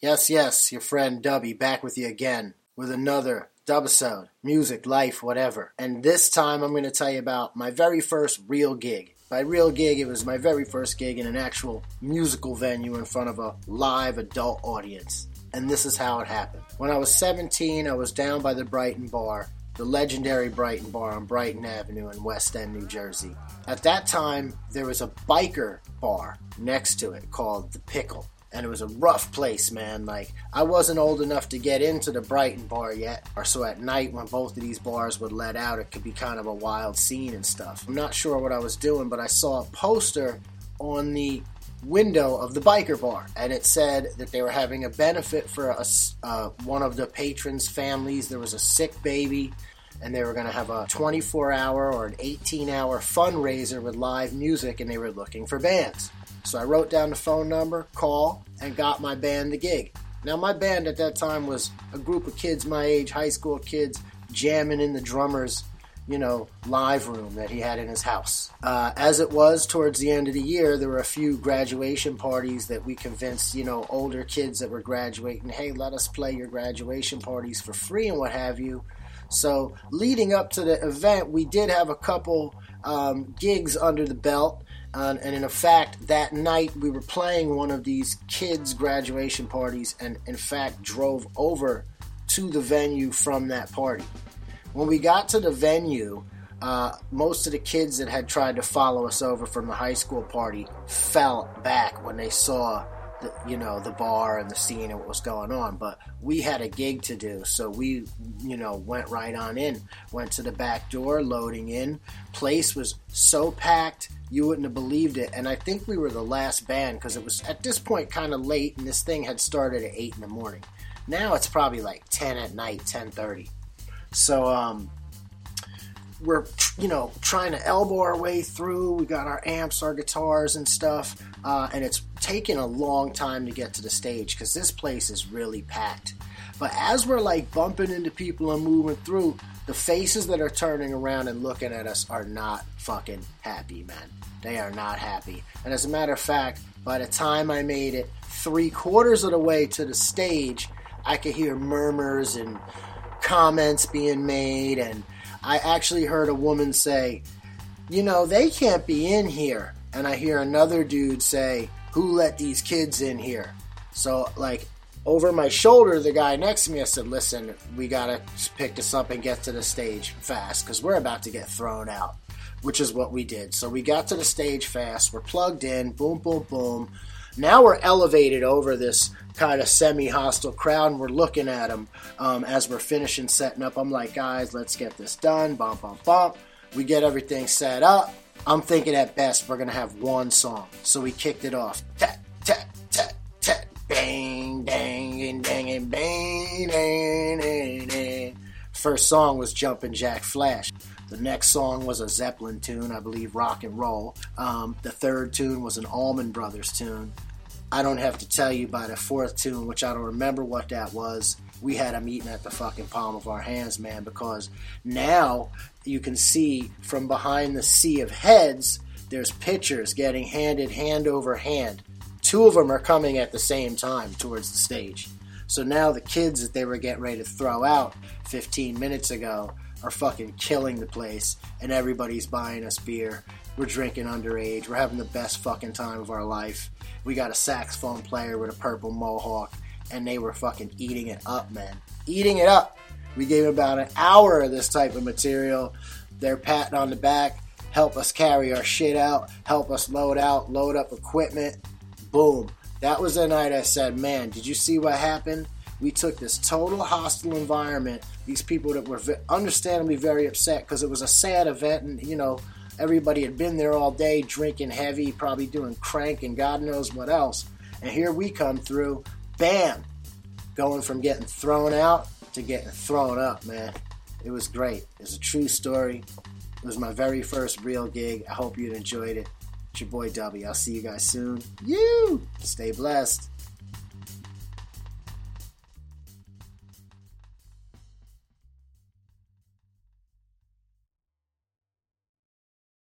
Yes, yes, your friend Dubby back with you again with another dubisode, music, life, whatever. And this time I'm going to tell you about my very first real gig. By real gig, it was my very first gig in an actual musical venue in front of a live adult audience. And this is how it happened. When I was 17, I was down by the Brighton Bar, the legendary Brighton Bar on Brighton Avenue in West End, New Jersey. At that time, there was a biker bar next to it called The Pickle and it was a rough place, man. Like I wasn't old enough to get into the Brighton bar yet, or so at night when both of these bars would let out, it could be kind of a wild scene and stuff. I'm not sure what I was doing, but I saw a poster on the window of the biker bar, and it said that they were having a benefit for a, uh, one of the patrons' families. There was a sick baby. And they were going to have a 24 hour or an 18 hour fundraiser with live music, and they were looking for bands. So I wrote down the phone number, call, and got my band the gig. Now, my band at that time was a group of kids my age, high school kids, jamming in the drummer's, you know, live room that he had in his house. Uh, as it was towards the end of the year, there were a few graduation parties that we convinced, you know, older kids that were graduating, hey, let us play your graduation parties for free and what have you. So, leading up to the event, we did have a couple um, gigs under the belt. Um, and in fact, that night we were playing one of these kids' graduation parties, and in fact, drove over to the venue from that party. When we got to the venue, uh, most of the kids that had tried to follow us over from the high school party fell back when they saw the, you know the bar and the scene and what was going on but we had a gig to do. So we you know went right on in went to the back door loading in. Place was so packed you wouldn't have believed it. And i think we were the last band because it was at this point kind of late and this thing had started at 8 in the morning. Now it's probably like 10 at night 10.30 so um we're you know trying to elbow our way through. We got our amps our guitars and stuff uh, and it's taken a long time to get to the stage because this place is really packed. But as we're like bumping into people and moving through the faces that are turning around and looking at us are not fucking happy man. They are not happy. And as a matter of fact by the time i made it three quarters of the way to the stage i could hear murmurs and comments being made and I actually heard a woman say, You know, they can't be in here. And I hear another dude say, Who let these kids in here? So, like, over my shoulder, the guy next to me, I said, Listen, we gotta pick this up and get to the stage fast because we're about to get thrown out, which is what we did. So, we got to the stage fast, we're plugged in, boom, boom, boom. Now we're elevated over this kind of semi-hostile crowd, and we're looking at them um, as we're finishing setting up. I'm like, guys, let's get this done. Bump, bump, bump. We get everything set up. I'm thinking at best we're gonna have one song, so we kicked it off. Tat, tat, tat, tat, bang, and bang, dang, dang, dang. First song was Jumpin' Jack Flash. The next song was a Zeppelin tune, I believe, rock and roll. Um, the third tune was an Allman Brothers tune. I don't have to tell you by the fourth tune, which I don't remember what that was. We had them eating at the fucking palm of our hands, man, because now you can see from behind the sea of heads, there's pictures getting handed hand over hand. Two of them are coming at the same time towards the stage. So now the kids that they were getting ready to throw out 15 minutes ago are fucking killing the place, and everybody's buying us beer. We're drinking underage. We're having the best fucking time of our life. We got a saxophone player with a purple mohawk, and they were fucking eating it up, man. Eating it up. We gave about an hour of this type of material. They're patting on the back, help us carry our shit out, help us load out, load up equipment. Boom. That was the night I said, man, did you see what happened? We took this total hostile environment, these people that were understandably very upset because it was a sad event, and you know, everybody had been there all day drinking heavy, probably doing crank and God knows what else. And here we come through, bam, going from getting thrown out to getting thrown up, man. It was great. It's a true story. It was my very first real gig. I hope you enjoyed it. It's your boy W. I'll see you guys soon. You stay blessed.